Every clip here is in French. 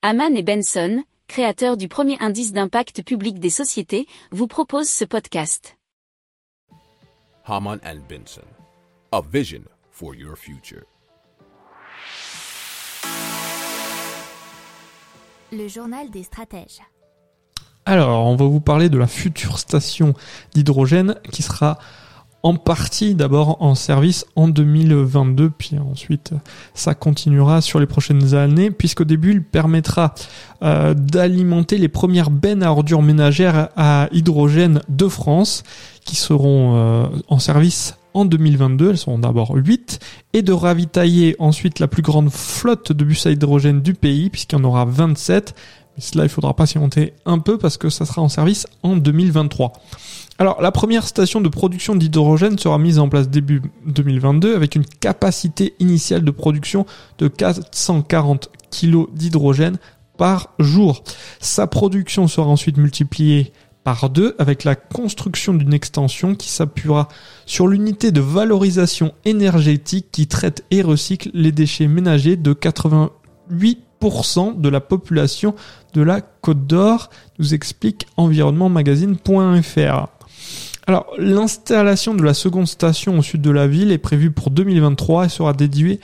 Haman et Benson, créateurs du premier indice d'impact public des sociétés, vous proposent ce podcast. Haman and Benson, a vision for your future. Le journal des stratèges. Alors, on va vous parler de la future station d'hydrogène qui sera en partie d'abord en service en 2022, puis ensuite ça continuera sur les prochaines années, puisqu'au début il permettra euh, d'alimenter les premières bennes à ordures ménagères à hydrogène de France, qui seront euh, en service en 2022, elles seront d'abord 8, et de ravitailler ensuite la plus grande flotte de bus à hydrogène du pays, puisqu'il y en aura 27, cela il faudra patienter un peu parce que ça sera en service en 2023. Alors, la première station de production d'hydrogène sera mise en place début 2022 avec une capacité initiale de production de 440 kg d'hydrogène par jour. Sa production sera ensuite multipliée par deux avec la construction d'une extension qui s'appuiera sur l'unité de valorisation énergétique qui traite et recycle les déchets ménagers de 88% de la population de la Côte d'Or, nous explique environnementmagazine.fr. Alors, l'installation de la seconde station au sud de la ville est prévue pour 2023 et sera dédiée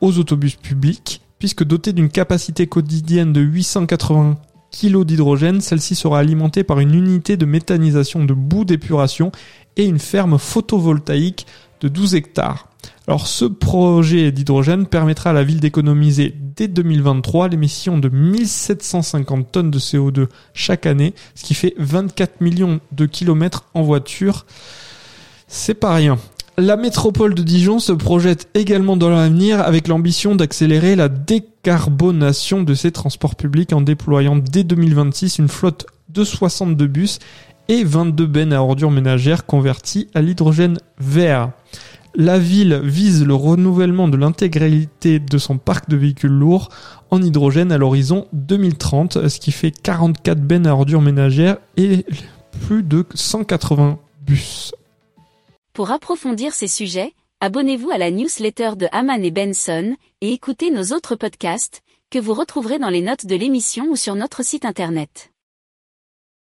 aux autobus publics, puisque dotée d'une capacité quotidienne de 880 kg d'hydrogène, celle-ci sera alimentée par une unité de méthanisation de boue d'épuration et une ferme photovoltaïque de 12 hectares. Alors ce projet d'hydrogène permettra à la ville d'économiser dès 2023 l'émission de 1750 tonnes de CO2 chaque année, ce qui fait 24 millions de kilomètres en voiture. C'est pas rien. La métropole de Dijon se projette également dans l'avenir avec l'ambition d'accélérer la décarbonation de ses transports publics en déployant dès 2026 une flotte de 62 bus et 22 bennes à ordures ménagères converties à l'hydrogène vert. La ville vise le renouvellement de l'intégralité de son parc de véhicules lourds en hydrogène à l'horizon 2030, ce qui fait 44 bennes à ordures ménagères et plus de 180 bus. Pour approfondir ces sujets, abonnez-vous à la newsletter de Haman et Benson et écoutez nos autres podcasts que vous retrouverez dans les notes de l'émission ou sur notre site internet.